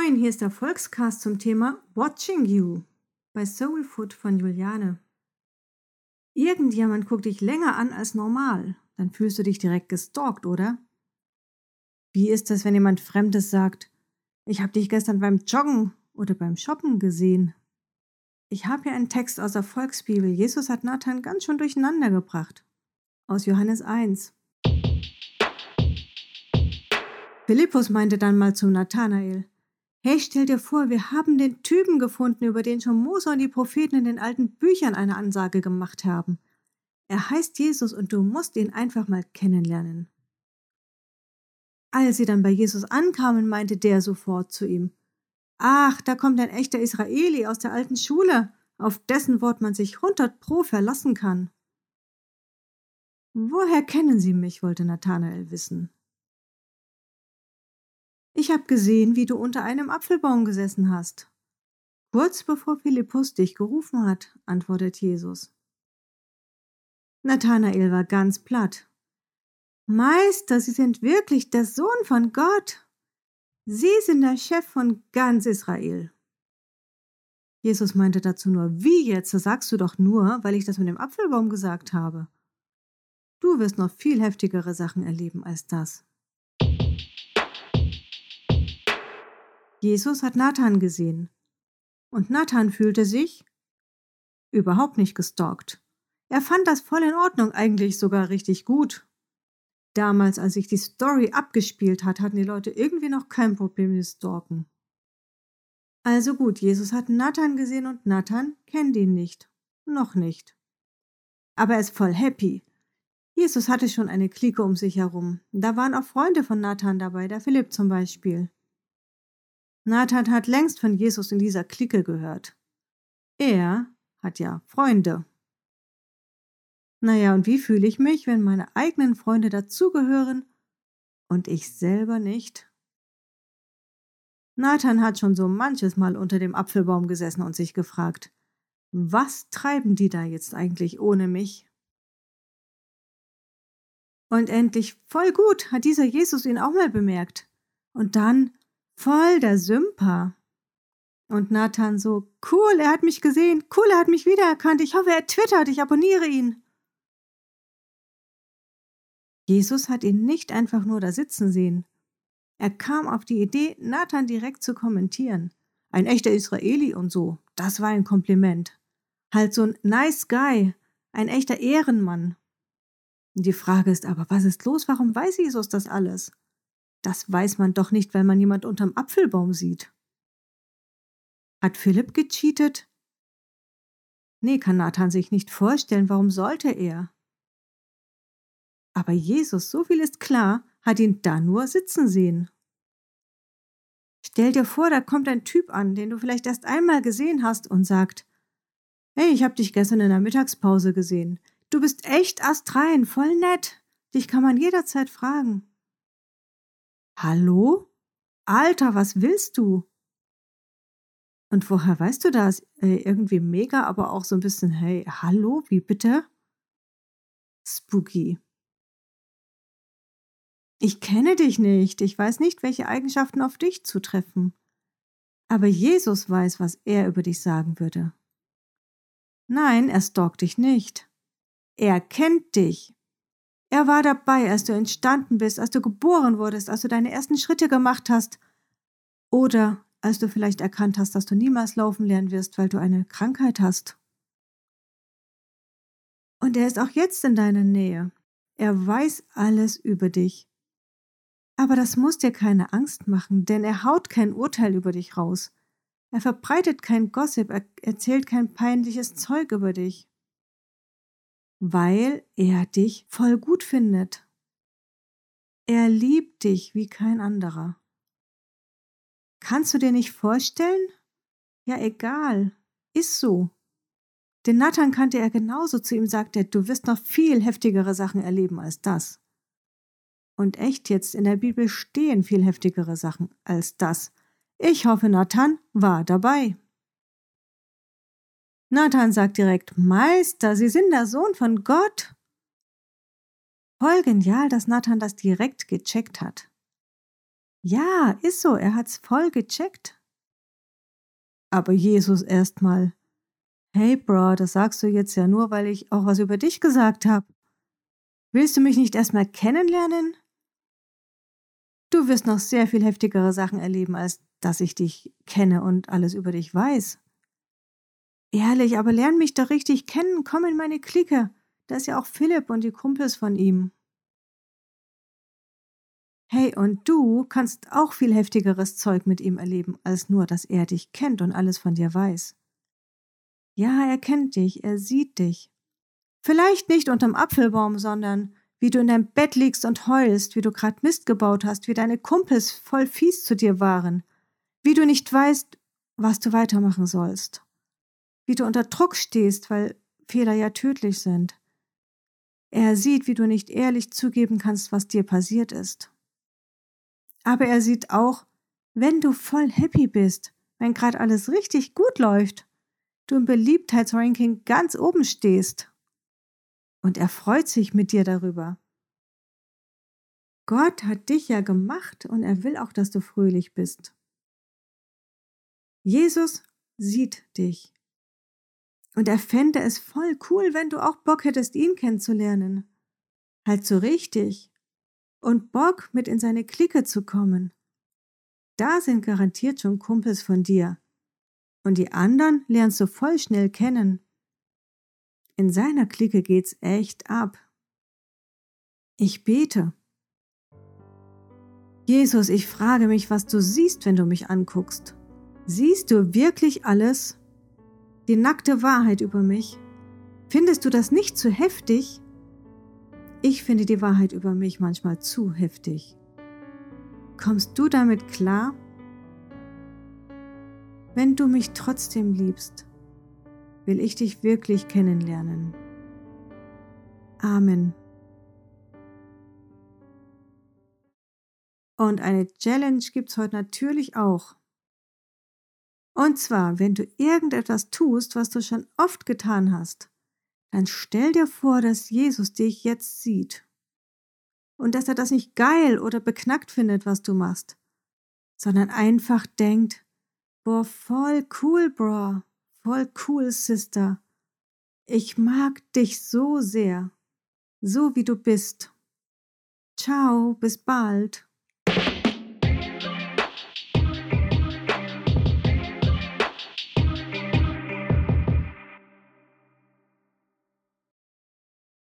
Moin, hier ist der Volkscast zum Thema Watching You bei Soul Food von Juliane. Irgendjemand guckt dich länger an als normal, dann fühlst du dich direkt gestalkt, oder? Wie ist es, wenn jemand Fremdes sagt, ich habe dich gestern beim Joggen oder beim Shoppen gesehen? Ich habe hier einen Text aus der Volksbibel. Jesus hat Nathan ganz schön durcheinander gebracht. Aus Johannes 1. Philippus meinte dann mal zum Nathanael, Hey, stell dir vor, wir haben den Typen gefunden, über den schon Mose und die Propheten in den alten Büchern eine Ansage gemacht haben. Er heißt Jesus und du musst ihn einfach mal kennenlernen. Als sie dann bei Jesus ankamen, meinte der sofort zu ihm, Ach, da kommt ein echter Israeli aus der alten Schule, auf dessen Wort man sich hundert pro verlassen kann. Woher kennen Sie mich? wollte Nathanael wissen. Ich habe gesehen, wie du unter einem Apfelbaum gesessen hast. Kurz bevor Philippus dich gerufen hat, antwortet Jesus. Nathanael war ganz platt. Meister, Sie sind wirklich der Sohn von Gott. Sie sind der Chef von ganz Israel. Jesus meinte dazu nur, wie jetzt? Das sagst du doch nur, weil ich das mit dem Apfelbaum gesagt habe. Du wirst noch viel heftigere Sachen erleben als das. Jesus hat Nathan gesehen. Und Nathan fühlte sich überhaupt nicht gestalkt. Er fand das voll in Ordnung, eigentlich sogar richtig gut. Damals, als sich die Story abgespielt hat, hatten die Leute irgendwie noch kein Problem mit Stalken. Also gut, Jesus hat Nathan gesehen und Nathan kennt ihn nicht. Noch nicht. Aber er ist voll happy. Jesus hatte schon eine Clique um sich herum. Da waren auch Freunde von Nathan dabei, der Philipp zum Beispiel. Nathan hat längst von Jesus in dieser Clique gehört. Er hat ja Freunde. Naja, und wie fühle ich mich, wenn meine eigenen Freunde dazugehören und ich selber nicht? Nathan hat schon so manches Mal unter dem Apfelbaum gesessen und sich gefragt, was treiben die da jetzt eigentlich ohne mich? Und endlich, voll gut, hat dieser Jesus ihn auch mal bemerkt. Und dann Voll der Sympa. Und Nathan so, cool, er hat mich gesehen, cool, er hat mich wiedererkannt, ich hoffe, er twittert, ich abonniere ihn. Jesus hat ihn nicht einfach nur da sitzen sehen. Er kam auf die Idee, Nathan direkt zu kommentieren. Ein echter Israeli und so, das war ein Kompliment. Halt so ein nice guy, ein echter Ehrenmann. Die Frage ist aber, was ist los? Warum weiß Jesus das alles? Das weiß man doch nicht, wenn man jemand unterm Apfelbaum sieht. Hat Philipp gecheatet? Nee, kann Nathan sich nicht vorstellen, warum sollte er? Aber Jesus, so viel ist klar, hat ihn da nur sitzen sehen. Stell dir vor, da kommt ein Typ an, den du vielleicht erst einmal gesehen hast und sagt, Hey, ich hab dich gestern in der Mittagspause gesehen. Du bist echt astrein, voll nett. Dich kann man jederzeit fragen. Hallo? Alter, was willst du? Und woher weißt du das? Äh, irgendwie mega, aber auch so ein bisschen, hey, hallo, wie bitte? Spooky. Ich kenne dich nicht, ich weiß nicht, welche Eigenschaften auf dich zutreffen. Aber Jesus weiß, was er über dich sagen würde. Nein, er stalkt dich nicht. Er kennt dich. Er war dabei, als du entstanden bist, als du geboren wurdest, als du deine ersten Schritte gemacht hast. Oder als du vielleicht erkannt hast, dass du niemals laufen lernen wirst, weil du eine Krankheit hast. Und er ist auch jetzt in deiner Nähe. Er weiß alles über dich. Aber das muss dir keine Angst machen, denn er haut kein Urteil über dich raus. Er verbreitet kein Gossip, er erzählt kein peinliches Zeug über dich weil er dich voll gut findet. Er liebt dich wie kein anderer. Kannst du dir nicht vorstellen? Ja, egal. Ist so. Den Nathan kannte er genauso. Zu ihm sagte er, du wirst noch viel heftigere Sachen erleben als das. Und echt jetzt, in der Bibel stehen viel heftigere Sachen als das. Ich hoffe, Nathan war dabei. Nathan sagt direkt, Meister, Sie sind der Sohn von Gott. Voll genial, dass Nathan das direkt gecheckt hat. Ja, ist so, er hat's voll gecheckt. Aber Jesus erstmal. Hey, Bro, das sagst du jetzt ja nur, weil ich auch was über dich gesagt habe. Willst du mich nicht erstmal kennenlernen? Du wirst noch sehr viel heftigere Sachen erleben, als dass ich dich kenne und alles über dich weiß. Ehrlich, aber lern mich doch richtig kennen, komm in meine Clique. Da ist ja auch Philipp und die Kumpels von ihm. Hey, und du kannst auch viel heftigeres Zeug mit ihm erleben, als nur, dass er dich kennt und alles von dir weiß. Ja, er kennt dich, er sieht dich. Vielleicht nicht unterm Apfelbaum, sondern wie du in deinem Bett liegst und heulst, wie du grad Mist gebaut hast, wie deine Kumpels voll fies zu dir waren, wie du nicht weißt, was du weitermachen sollst, wie du unter Druck stehst, weil Fehler ja tödlich sind. Er sieht, wie du nicht ehrlich zugeben kannst, was dir passiert ist. Aber er sieht auch, wenn du voll happy bist, wenn gerade alles richtig gut läuft, du im Beliebtheitsranking ganz oben stehst. Und er freut sich mit dir darüber. Gott hat dich ja gemacht und er will auch, dass du fröhlich bist. Jesus sieht dich. Und er fände es voll cool, wenn du auch Bock hättest, ihn kennenzulernen. Halt so richtig und Bock, mit in seine Clique zu kommen. Da sind garantiert schon Kumpels von dir. Und die anderen lernst du voll schnell kennen. In seiner Clique geht's echt ab. Ich bete. Jesus, ich frage mich, was du siehst, wenn du mich anguckst. Siehst du wirklich alles? Die nackte Wahrheit über mich? Findest du das nicht zu heftig? Ich finde die Wahrheit über mich manchmal zu heftig. Kommst du damit klar? Wenn du mich trotzdem liebst, will ich dich wirklich kennenlernen. Amen. Und eine Challenge gibt's heute natürlich auch. Und zwar, wenn du irgendetwas tust, was du schon oft getan hast, dann stell dir vor, dass Jesus dich jetzt sieht. Und dass er das nicht geil oder beknackt findet, was du machst, sondern einfach denkt, boah, voll cool, bro, voll cool, Sister. Ich mag dich so sehr, so wie du bist. Ciao, bis bald.